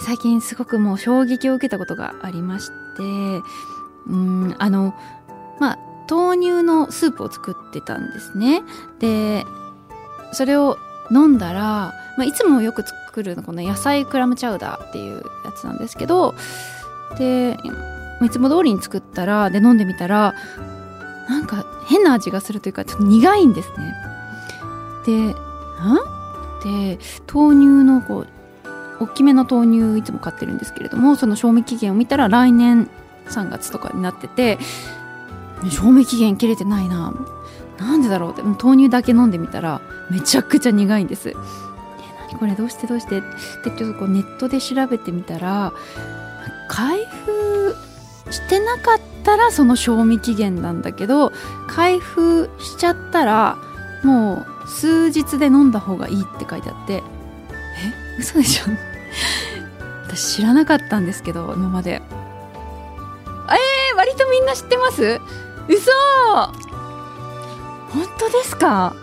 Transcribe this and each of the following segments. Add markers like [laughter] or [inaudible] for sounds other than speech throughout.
最近すごくもう衝撃を受けたことがありましてうんあのまあ豆乳のスープを作ってたんですね。でそれを飲んだら、まあ、いつもよく作るのこの野菜クラムチャウダーっていうやつなんですけどでいつも通りに作ったらで飲んでみたらなんか変な味がするというかちょっと苦いんですね。でんで豆乳のこう大きめの豆乳いつも買ってるんですけれどもその賞味期限を見たら来年3月とかになってて賞味期限切れてないな。なんでだろうって。豆乳だけ飲んでみたらめちゃくちゃ苦いんです。え何これ？どうして？どうして？ってちょっとこうネットで調べてみたら開封してなかったらその賞味期限なんだけど開封しちゃったらもう数日で飲んだ方がいいって書いてあってえ嘘でしょ。私知らなかったんですけど今まで。えー、割とみんな知ってます？嘘！本当ですか？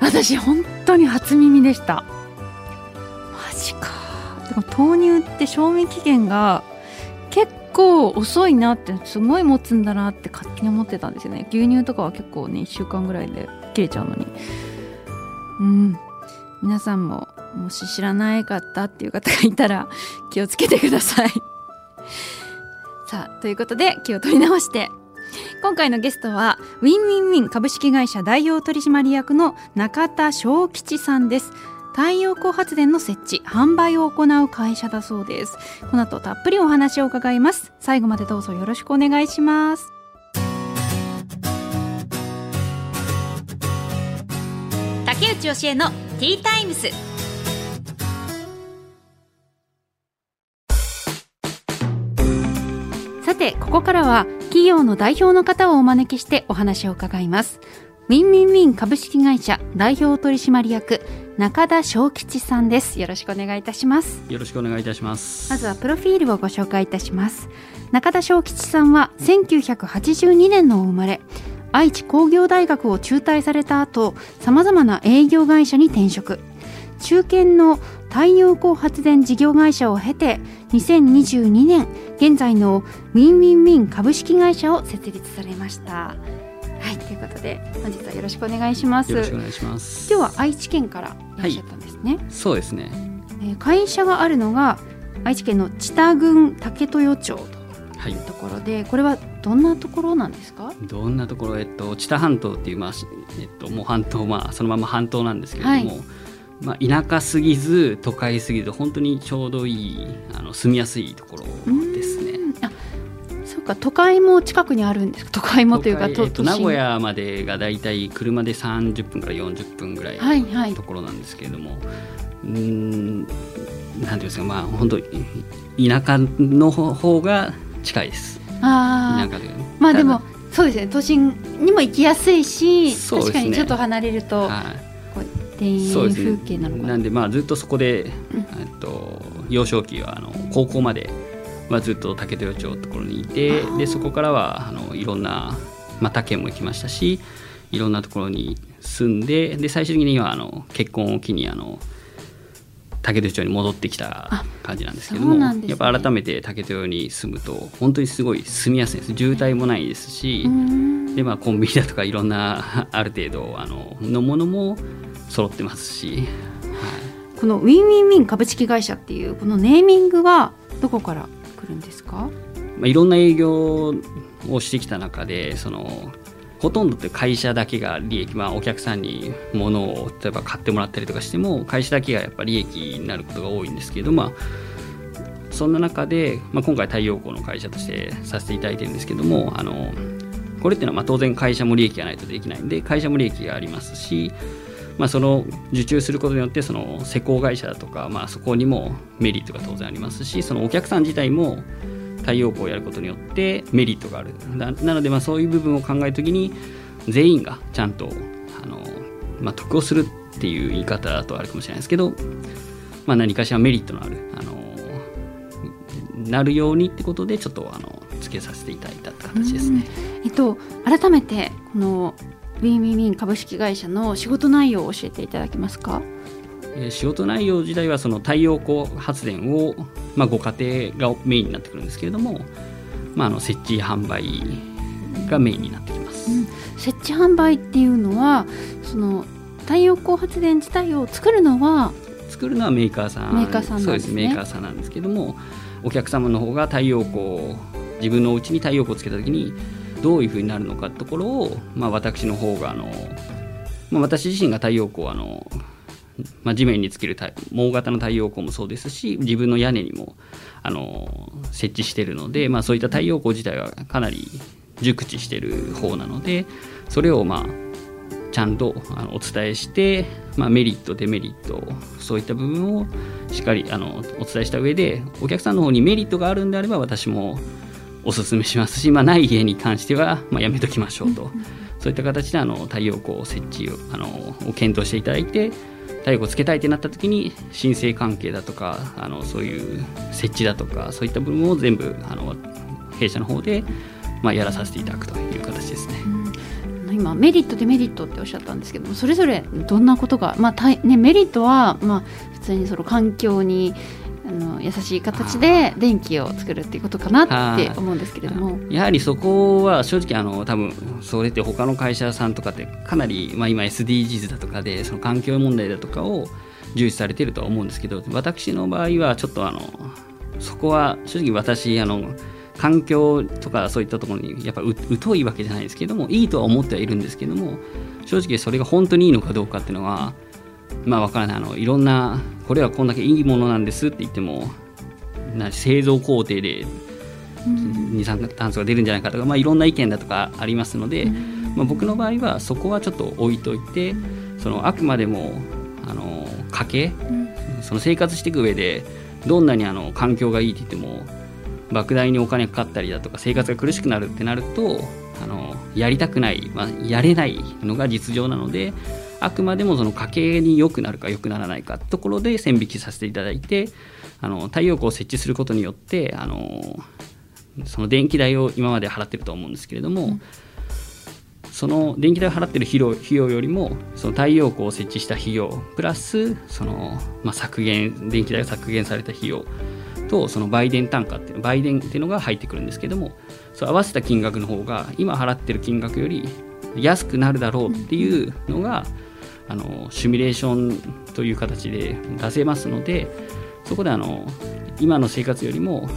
私本当に初耳でした。マジか。でも豆乳って賞味期限が結構遅いなってすごい持つんだなって勝手に思ってたんですよね。牛乳とかは結構ね1週間ぐらいで切れちゃうのに。うん。皆さんももし知らないかったっていう方がいたら [laughs] 気をつけてください。[laughs] さあということで気を取り直して。今回のゲストはウィンウィンウィン株式会社代表取締役の中田正吉さんです。太陽光発電の設置販売を行う会社だそうです。この後たっぷりお話を伺います。最後までどうぞよろしくお願いします。竹内由恵の T-Times。てここからは企業の代表の方をお招きしてお話を伺います。ウィンウィンウィン株式会社代表取締役中田正吉さんです。よろしくお願いいたします。よろしくお願いいたします。まずはプロフィールをご紹介いたします。中田正吉さんは1982年のお生まれ。愛知工業大学を中退された後さまざまな営業会社に転職中堅の太陽光発電事業会社を経て2022年現在のウィンウィンウィン株式会社を設立されました。はいということで本日はよろしくお願いします。よろしくお願いします。今日は愛知県からいらっしゃったんですね、はい、そうですね、えー、会社があるのが愛知県の知多郡武豊町というところで、はい、これはどんなところなんですか？どんなところ？えっと知多半島っていうまあえっともう半島まあそのまま半島なんですけれども、はいまあ、田舎すぎず都会すぎず本当にちょうどいいあの住みやすいところですね。あそうか都会も近くにあるんですか？都会もというか、えっと、名古屋までがだいたい車で30分から40分ぐらいのところなんですけれども、はいはい、うんなんていうんですかまあ本当田舎の方が近いです。あ田舎でまあでもそうですね。都心にも行きやすいし、ね、確かにちょっと離れると。はい田園風景なのかな、んでまあずっとそこで、うん、と幼少期はあの高校まではずっと竹豊町のところにいてでそこからはあのいろんな、まあ、他県も行きましたしいろんなところに住んでで最終的にはあの結婚を機にあの武豊町に戻ってきた感じなんですけども、ね、やっぱ改めて武豊に住むと本当にすごい住みやすいです。渋滞もないですしで、まあ、コンビニだとかいろんなある程度あののものも揃ってますし、はい、このウィンウィンウィン株式会社っていうこのネーミングはどこから来るんですか、まあ、いろんな営業をしてきた中でそのほとんどって会社だけが利益、まあ、お客さんに物を例えば買ってもらったりとかしても会社だけがやっぱ利益になることが多いんですけど、まあ、そんな中で、まあ、今回太陽光の会社としてさせていただいてるんですけどもあのこれっていうのはまあ当然会社も利益がないとできないんで会社も利益がありますしまあ、その受注することによってその施工会社だとか、まあ、そこにもメリットが当然ありますしそのお客さん自体も太陽光をやることによってメリットがあるなのでまあそういう部分を考えるときに全員がちゃんとあの、まあ、得をするっていう言い方だとあるかもしれないですけど、まあ、何かしらメリットのあるあのなるようにってことでちょっとあの付けさせていただいたって形ですね。えっと、改めてこのウィンウィンウィン株式会社の仕事内容を教えていただけますか？え仕事内容自体はその太陽光発電を、まあ、ご家庭がメインになってくるんですけれども、まあ、あの設置販売がメインになってきます、うん、設置販売っていうのはその太陽光発電自体を作るのは作るのはメーカーさん。メーカーさん、ね、そうです。メーカーさんなんですけどもお客様の方が太陽光自分のお家に太陽光をつけた時にどういうふうになるのかってところを、まあ、私の方があの、まあ、私自身が太陽光あの、まあ、地面につける毛型の太陽光もそうですし自分の屋根にもあの設置してるので、まあ、そういった太陽光自体はかなり熟知してる方なのでそれをまあちゃんとあのお伝えして、まあ、メリットデメリットそういった部分をしっかりあのお伝えした上でお客さんの方にメリットがあるんであれば私もお勧めしますし、まあ、ない家に関しては、まあ、やめときましょうと、そういった形であの太陽光設置をあのを検討していただいて太陽光つけたいってなった時に申請関係だとかあのそういう設置だとかそういった部分を全部あの弊社の方で、まあ、やらさせていただくという形ですね。今メリットデメリットっておっしゃったんですけどもそれぞれどんなことが、まあたね、メリットは、まあ、普通にその環境にあの優しい形で電気を作るっていうことかなって思うんですけれども。やはりそこは正直あの多分それって他の会社さんとかってかなり、まあ、今 SDGs だとかでその環境問題だとかを重視されてるとは思うんですけど私の場合はちょっとあのそこは正直私あの環境とかそういったところにやっぱ疎いわけじゃないですけどもいいとは思ってはいるんですけども正直それが本当にいいのかどうかっていうのはまあ分からない。あのいろんなこれはこんだけいいものなんですって言っても製造工程で二酸化炭素が出るんじゃないかとか、まあ、いろんな意見だとかありますので、まあ、僕の場合はそこはちょっと置いといてそのあくまでもあの家計、その生活していく上でどんなにあの環境がいいって言っても莫大にお金かかったりだとか生活が苦しくなるってなるとあのやりたくない、まあ、やれないのが実情なのであくまでもその家計に良くなるか良くならないかところで線引きさせていただいてあの太陽光を設置することによってあのその電気代を今まで払ってると思うんですけれども、うん、その電気代を払ってる費用費用よりもその太陽光を設置した費用プラスその、まあ、削減電気代が削減された費用とその売電単価っていう売電っていうのが入ってくるんですけどもそう合わせた金額の方が今払ってる金額より安くなるだろうっていうのが、あのシミュレーションという形で出せますのでそこであの今の生活よりも、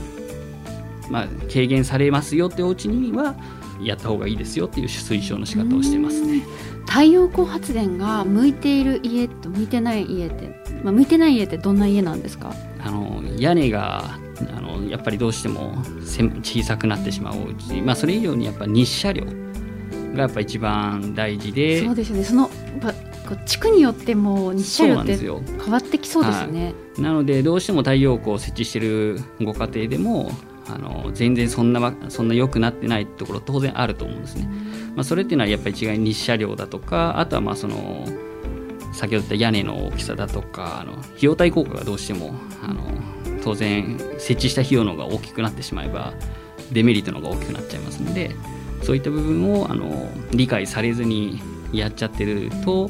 まあ、軽減されますよってお家にはやった方がいいですよっていう推奨の仕方をしてますね。太陽光発電が向いている家と向いてない家って、まあ、向いてない家ってどんな家なんですか？あの屋根があのやっぱりどうしても小さくなってしまうお家、まあ、それ以上にやっぱ日射量がやっぱ一番大事で。そうですね。その地区によっても日射量って変わってきそうですね。なのでどうしても太陽光を設置しているご家庭でもあの全然そんなそんな良くなってないところ当然あると思うんですね、まあ、それっていうのはやっぱり違い日射量だとかあとはまあその先ほど言った屋根の大きさだとかあの費用対効果がどうしてもあの当然設置した費用の方が大きくなってしまえばデメリットの方が大きくなっちゃいますのでそういった部分をあの理解されずにやっちゃってると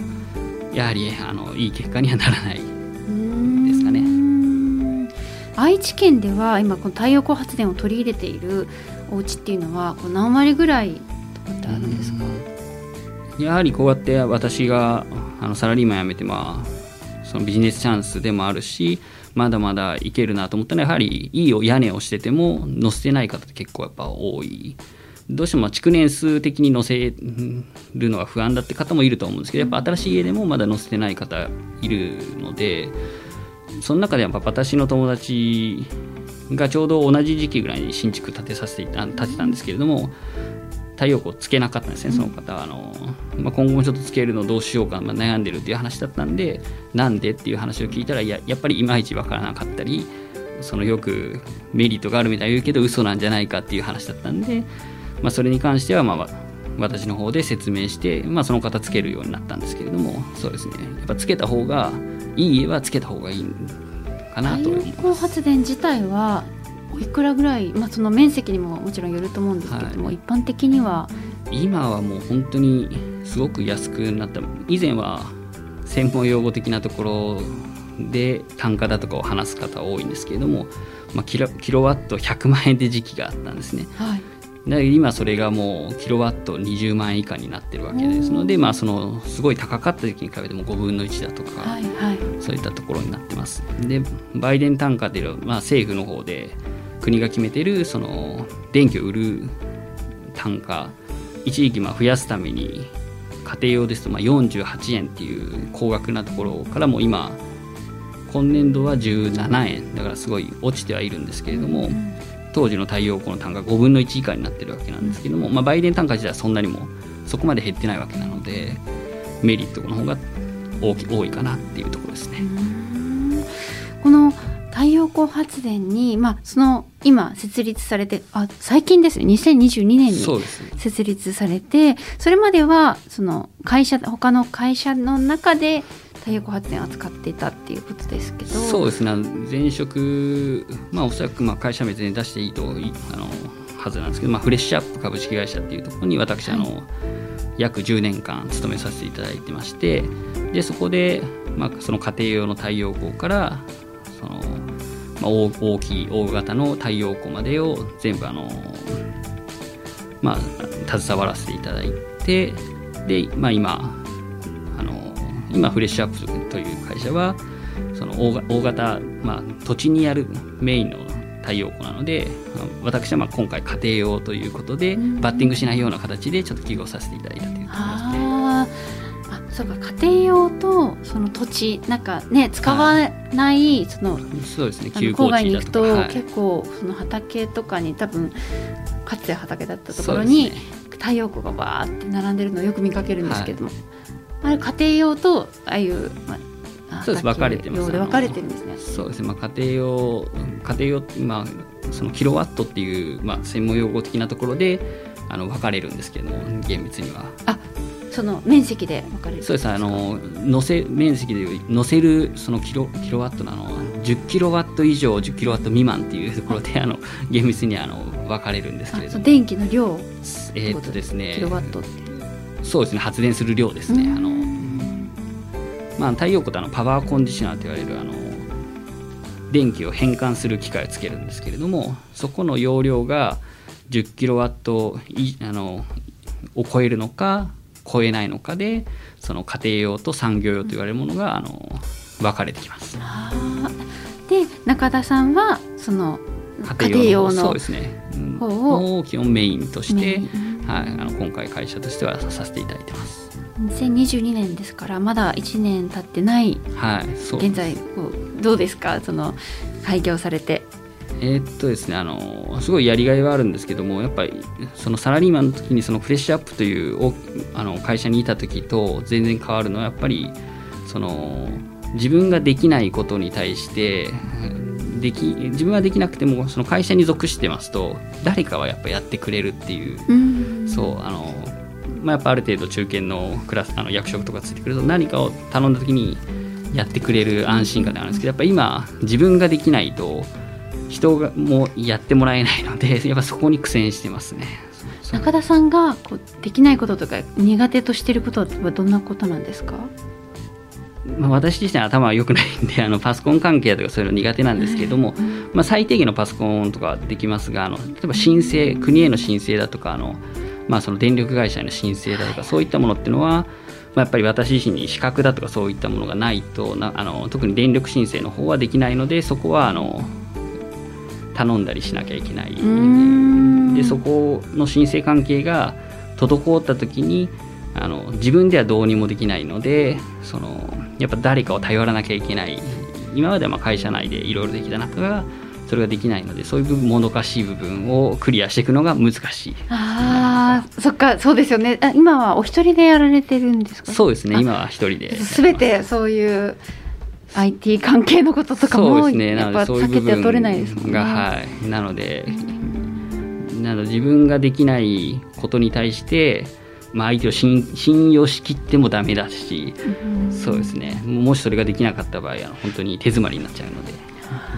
やはりあのいい結果にはならない。ですかね。愛知県では今この太陽光発電を取り入れているお家っていうのはこう何割ぐらいとかってあるんですか？やはりこうやって私があのサラリーマン辞めてまあそのビジネスチャンスでもあるしまだまだいけるなと思ったらやはりいい屋根をしてても載せてない方って結構やっぱ多いどうしても築年数的に載せるのが不安だって方もいると思うんですけどやっぱ新しい家でもまだ載せてない方いるのでその中でやっぱ私の友達がちょうど同じ時期ぐらいに新築建てさせて建てたんですけれども太陽光つけなかったんですねその方は。あの、まあ、今後もちょっとつけるのどうしようか、まあ、悩んでるっていう話だったんでなんでっていう話を聞いたらややっぱりいまいち分からなかったりそのよくメリットがあるみたいに言うけど嘘なんじゃないかっていう話だったんで、まあ、それに関してはまあ私の方で説明して、まあ、その方つけるようになったんですけれどもそうですね。やっぱつけた方がいい家はつけた方がいいかなと思います。太陽光発電自体はいくらぐらい、まあ、その面積にももちろんよると思うんですけれども、はい、一般的には？今はもう本当にすごく安くなった。以前は専門用語的なところで単価だとかを話す方多いんですけれども、まあ、キロキロワット100万円で時期があったんですね。はい。で今それがもうキロワット20万円以下になってるわけですので、まあ、そのすごい高かった時期に比べても5分の1だとか、はいはい、そういったところになってます。でバイデン単価というのは、まあ、政府の方で国が決めてるその電気を売る単価一時期まあ増やすために家庭用ですとまあ48円っていう高額なところからも今今年度は17円。だからすごい落ちてはいるんですけれども、当時の太陽光の単価5分の1以下になってるわけなんですけども、まあ、売電単価自体はそんなにもそこまで減ってないわけなのでメリットの方が大き多いかなっていうところですね。この太陽光発電に、まあ、その今設立されてあ最近ですね。2022年に設立されてそれまではその会社他の会社の中で太陽光発電を扱っていたっていうことですけど。そうですね。前職まあおそらくまあ会社名全然出していいとあのはずなんですけど、まあ、フレッシュアップ株式会社っていうところに私あの、はい、約10年間勤めさせていただいてましてでそこで、まあ、その家庭用の太陽光からその、まあ、大きい大型の太陽光までを全部あの、まあ、携わらせていただいてで、まあ、今あの今フレッシュアップという会社はその大型、まあ、土地にあるメインの太陽光なので私はまあ今回家庭用ということで、バッティングしないような形でちょっと起業させていただいたというところですね。そうか。家庭用とその土地なんかね使わない、はい、そのそうですね。郊外に行くと、はい、結構その畑とかに多分かつて畑だったところに、ね、太陽光がバーって並んでるのをよく見かけるんですけども、はい、あれ家庭用とああいう、まあ、そうです分かれてます。分かれてるんですね。そうですね、まあ、家庭用家庭用まあそのキロワットっていう、まあ、専門用語的なところであの分かれるんですけども厳密には。あその面積で分かれるそうです。あの乗せ面積で乗せるそのキロキロワットなの10キロワット以上10キロワット未満っていうところであの厳密にあの分かれるんですけれども。電気の量えー、っとですね。キロワットってそうですね発電する量ですね。あのまあ太陽光ってあのパワーコンディショナーと言われるあの電気を変換する機械をつけるんですけれどもそこの容量が10キロワットあのを超えるのか超えないのかでその家庭用と産業用と言われるものがあの分かれてきます。で中田さんはその家庭用のそうですね、方を基本メインとして、はい、あの今回会社としてはさせていただいてます。2022年ですからまだ1年経ってない、はい、現在どうですか？その開業されて。えー、っとですねあのすごいやりがいはあるんですけどもやっぱりそのサラリーマンの時にそのフレッシュアップというあの会社にいた時と全然変わるのはやっぱりその自分ができないことに対してでき自分はできなくてもその会社に属してますと誰かはやっぱやってくれるっていう、うそうあの、まあ、やっぱある程度中堅のクラスあの役職とかついてくると何かを頼んだ時にやってくれる安心感があるんですけどやっぱ今自分ができないと人がもやってもらえないので [laughs] やっぱそこに苦戦してますね。中田さんがこうできないこととか苦手としてることはどんなことなんですか？まあ、私自身頭は良くないんであのパソコン関係とかそういうの苦手なんですけども、まあ、最低限のパソコンとかできますがあの例えば申請国への申請だとかあの、まあ、その電力会社への申請だとかそういったものっていうのは、まあ、やっぱり私自身に資格だとかそういったものがないとなあの特に電力申請の方はできないのでそこはあの頼んだりしなきゃいけないでそこの申請関係が滞った時にあの自分ではどうにもできないのでそのやっぱ誰かを頼らなきゃいけない。今まではま会社内でいろいろできた中がそれができないのでそういう部分もどかしい部分をクリアしていくのが難しい。ああそっかそうですよね。あ今はお一人でやられてるんですか？そうですね。今は一人で。全てそういう IT 関係のこととかもね。やっぱ避けては取れないですもんね。はい。なのでなので自分ができないことに対して、まあ、相手を信信用しきってもダメだし、うん。そうですね。もしそれができなかった場合あの本当に手詰まりになっちゃうので。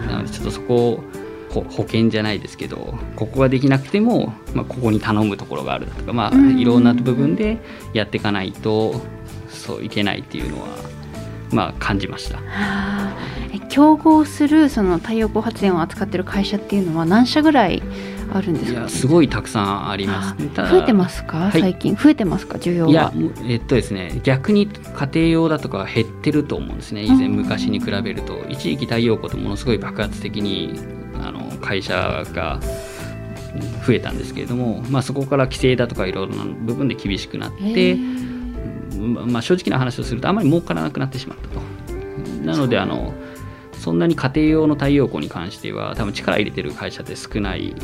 なのでちょっとそこをほ保険じゃないですけどここができなくても、まあ、ここに頼むところがあるだとか、まあ、うん。いろんな部分でやっていかないとそういけないっていうのは、まあ、感じました。競合するその太陽光発電を扱ってる会社っていうのは何社ぐらいあるんですか、すごいたくさんあります。増えてますか、はい。最近増えてますか？需要は。いや、えっとですね、逆に家庭用だとかは減ってると思うんですね、以前、うん昔に比べると、一時期、太陽光とものすごい爆発的にあの会社がうん増えたんですけれども、まあ、そこから規制だとかいろいろな部分で厳しくなっへて、まあ、正直な話をすると、あまり儲からなくなってしまったと。なのであのそんなに家庭用の太陽光に関しては多分力入れてる会社って少ない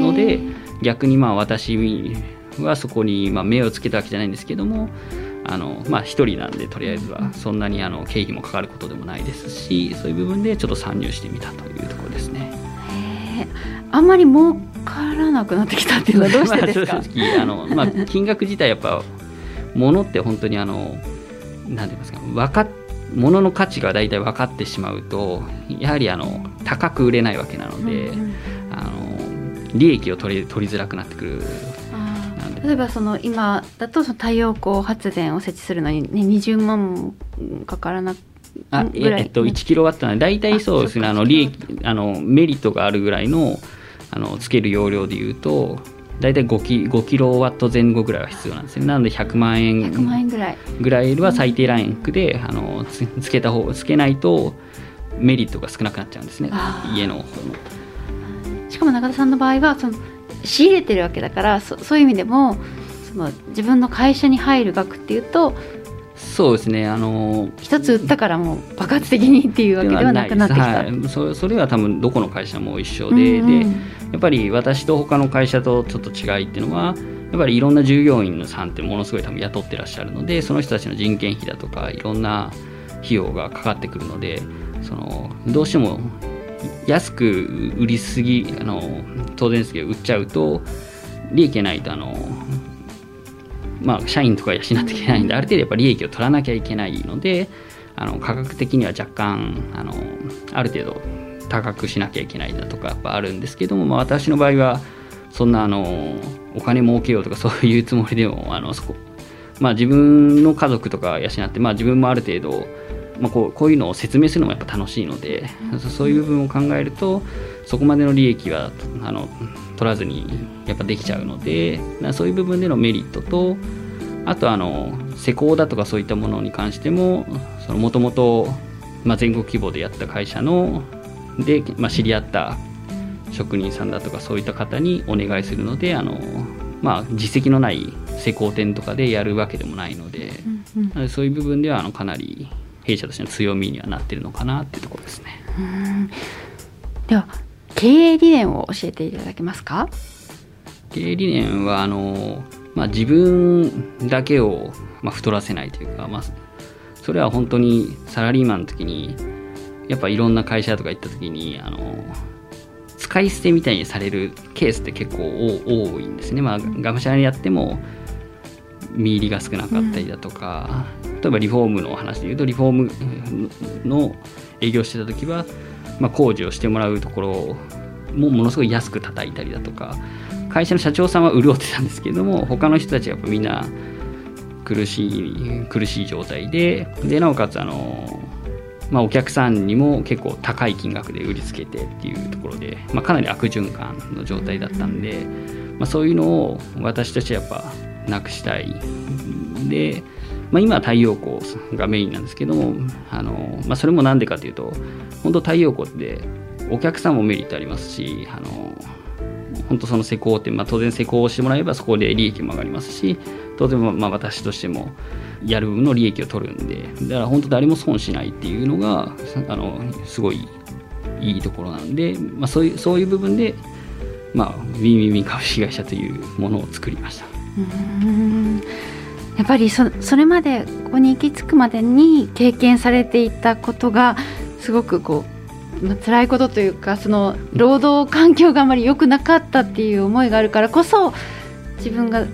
ので逆にまあ私はそこにまあ目をつけたわけじゃないんですけどもあのまあ一人なんでとりあえずはそんなにあの経費もかかることでもないですしそういう部分でちょっと参入してみたというところですね。あんまり儲からなくなってきたっていうのはどうしてですか？[laughs] まあ正直あの、まあ、金額自体やっぱ物って本当にあのなんて言いますか分かっ物の価値が大体分かってしまうとやはりあの高く売れないわけなので、うんうん。あの利益を取り取りづらくなってくる。例えばその今だとその太陽光発電を設置するのに、ね、20万もかからなあえっと、1キロワットなんで大体そうですねああの利益あのメリットがあるぐらいのあのつける容量でいうと大体5キ ,5 キロワット前後ぐらいは必要なんですね。なので100万100万円円ぐらい。ぐらいは最低ラインクであのつつけた方つけないとメリットが少なくなっちゃうんですね。家の方の。しかも中田さんの場合はその仕入れてるわけだからそそういう意味でもその自分の会社に入る額っていうとそうですね。あの一つ売ったからもう爆発的にっていうわけではなくなってきた。はい、そそれは多分どこの会社も一緒で,、うんうん。でやっぱり私と他の会社とちょっと違いっていうのはやっぱりいろんな従業員のさんってものすごい多分雇ってらっしゃるのでその人たちの人件費だとかいろんな費用がかかってくるのでそのどうしても安く売りすぎあの当然ですけど売っちゃうと利益がないとあのまあ、社員とか養っていけないんである程度やっぱ利益を取らなきゃいけないのであの価格的には若干あのある程度高くしなきゃいけないだとかやっぱあるんですけども、まあ、私の場合はそんなあのお金儲けようとかそういうつもりでもあのそこ、まあ、自分の家族とか養って、まあ、自分もある程度、まあ、こうこういうのを説明するのもやっぱ楽しいのでそそういう部分を考えるとそこまでの利益はあの取らずにやっぱできちゃうのでなそういう部分でのメリットとあとあの施工だとかそういったものに関してももともと全国規模でやった会社ので、まあ、知り合った職人さんだとかそういった方にお願いするのであの、まあ、実績のない施工店とかでやるわけでもないので、うんうん。なのでそういう部分ではあのかなり弊社としての強みにはなってるのかなっていうところですね。うんでは経営理念を教えていただけますか？経営理念はあの、まあ、自分だけを、まあ、太らせないというか、まあ、それは本当にサラリーマンの時にやっぱいろんな会社とか行った時にあの使い捨てみたいにされるケースって結構多多いんですね。まあ、がむしゃらにやっても見入りが少なかったりだとか、例えばリフォームの話で言うとリフォームの営業してた時は、まあ、工事をしてもらうところもものすごい安く叩いたりだとか会社の社長さんは潤ってたんですけれども他の人たちはやっぱみんな苦しい苦しい状態ででなおかつあの、まあ、お客さんにも結構高い金額で売りつけてっていうところで、まあ、かなり悪循環の状態だったんで、まあ、そういうのを私たちはやっぱなくしたいで、まあ、今は太陽光がメインなんですけどもあの、まあ、それもなんでかというと本当太陽光ってお客さんもメリットありますしあの本当その施工って、まあ、当然施工をしてもらえばそこで利益も上がりますし当然まあ私としてもやる分の利益を取るんでだから本当誰も損しないっていうのがあのすごいいいところなんで、まあ、そういうそういう部分で、まあ、ウィンウィンウィン株式会社というものを作りました。うん。やっぱりそそれまでここに行き着くまでに経験されていたことがすごくこう、まあ辛いことというかその労働環境があまり良くなかったっていう思いがあるからこそ自分が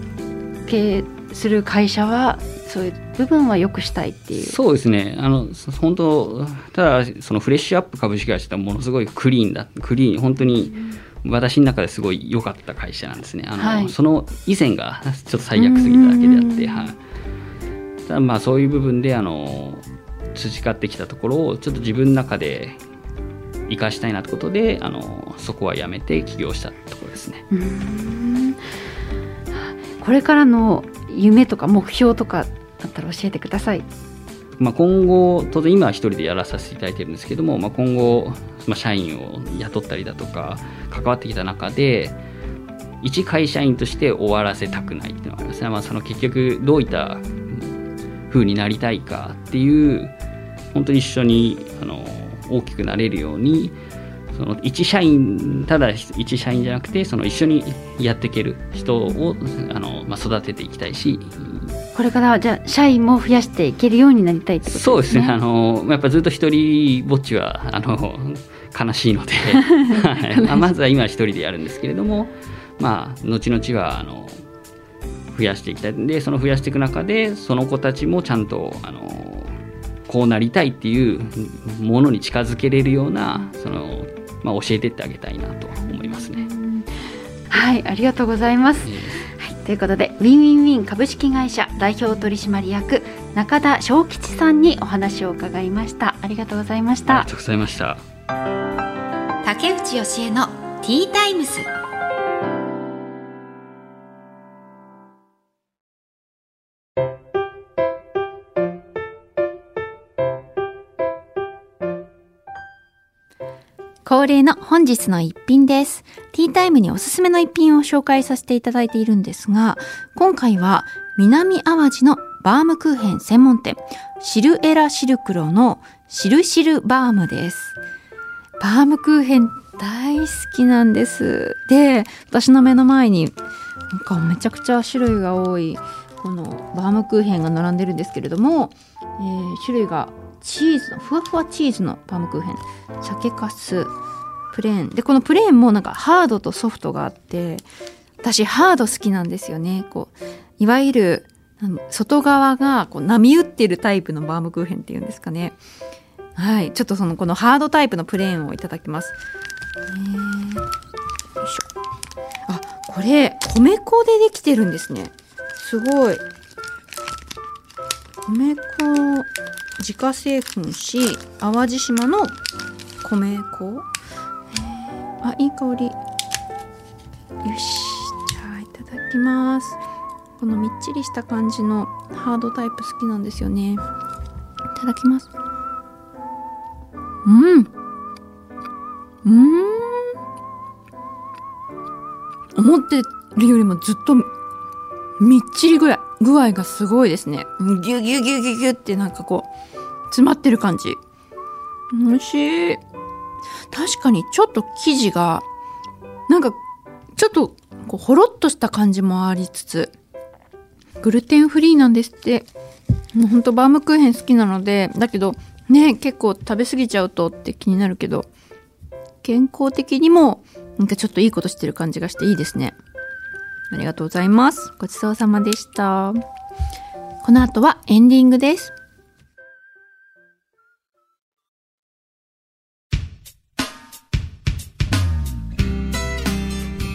経営する会社はそういう部分は良くしたいっていう。そうですね。あのそ本当ただそのフレッシュアップ株式会社ってものすごいクリーンだクリーン本当に私の中ですごい良かった会社なんですね。あの、はい。その以前が [laughs] ちょっと最悪すぎただけであって、うんはい、ただまあそういう部分であの培ってきたところをちょっと自分の中で生かしたいなってことであのそこはやめて起業したところですね。これからの夢とか目標とかだったら教えてください。まあ、今後当然今は一人でやらさせていただいてるんですけども、まあ、今後、まあ、社員を雇ったりだとか関わってきた中で一会社員として終わらせたくないっていうのがありますね、まあ、その結局どういった風になりたいかっていう本当に一緒にあの大きくなれるようにその一社員ただ一社員じゃなくてその一緒にやっていける人をあの、まあ、育てていきたいし。これからはじゃあ社員も増やしていけるようになりたいってことですね。そうですね、あのやっぱずっと一人ぼっちはあの悲しいので、[laughs] はいまずは今は一人でやるんですけれども、まあ、後々はあの増やしていきたいでその増やしていく中でその子たちもちゃんとあのこうなりたいっていうものに近づけれるようなその、まあ、教えてってあげたいなと思いますね。はい、ありがとうございます。はい、ということで、ウィンウィンウィン株式会社代表取締役中田正吉さんにお話を伺いました。ありがとうございましたありが。とうございました。竹内義恵のティータイムス。恒例の本日の一品です。ティータイムにおすすめの一品を紹介させていただいているんですが、今回は南淡路のバームクーヘン専門店、シルエラシルクロのシルシルバームです。バームクーヘン大好きなんです。で、私の目の前になんかめちゃくちゃ種類が多いこのバームクーヘンが並んでるんですけれども、えー種類がチーズのふわふわチーズのバームクーヘン。酒かすプレーン。でこのプレーンもなんかハードとソフトがあって私ハード好きなんですよね。こういわゆる外側がこう波打ってるタイプのバームクーヘンっていうんですかね。はい。ちょっとそのこのハードタイプのプレーンをいただきます。えーよいしょ。あこれ米粉でできてるんですね。すごい。米粉自家製粉し淡路島の米粉。えーあいい香り。よし。じゃあいただきます。このみっちりした感じのハードタイプ好きなんですよね。いただきます。うん。うん。思ってるよりもずっとみっちりぐらい具合がすごいですね。ギュギュギュギュギュってなんかこう詰まってる感じ。美味しい。確かにちょっと生地がなんかちょっとこうほろっとした感じもありつつグルテンフリーなんですって。もうほんとバームクーヘン好きなのでだけどね結構食べ過ぎちゃうとって気になるけど健康的にもなんかちょっといいことしてる感じがしていいですね。ありがとうございます。ごちそうさまでした。この後はエンディングです。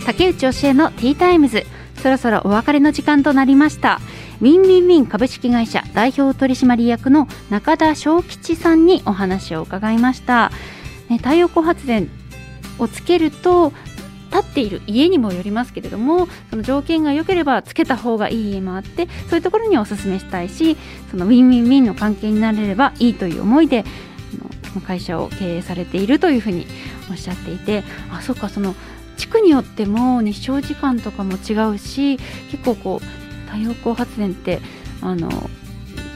竹内教えのティータイムズ。そろそろお別れの時間となりました。ウィンウィンウィン株式会社代表取締役の中田正吉さんにお話を伺いました、ね、太陽光発電をつけると建っている家にもよりますけれどもその条件が良ければつけた方がいい家もあってそういうところにお勧めしたいしそのウィンウィンウィンの関係になれればいいという思いで会社を経営されているというふうにおっしゃっていてあそうかその地区によっても日照時間とかも違うし結構こう太陽光発電ってあの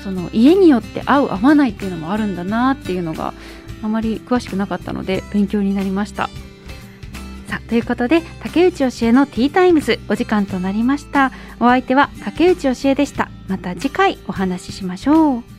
その家によって合う合わないっていうのもあるんだなっていうのがあまり詳しくなかったので勉強になりました。さあということで竹内教えのティータイムズお時間となりました。お相手は竹内教えでした。ままた次回お話ししましょう。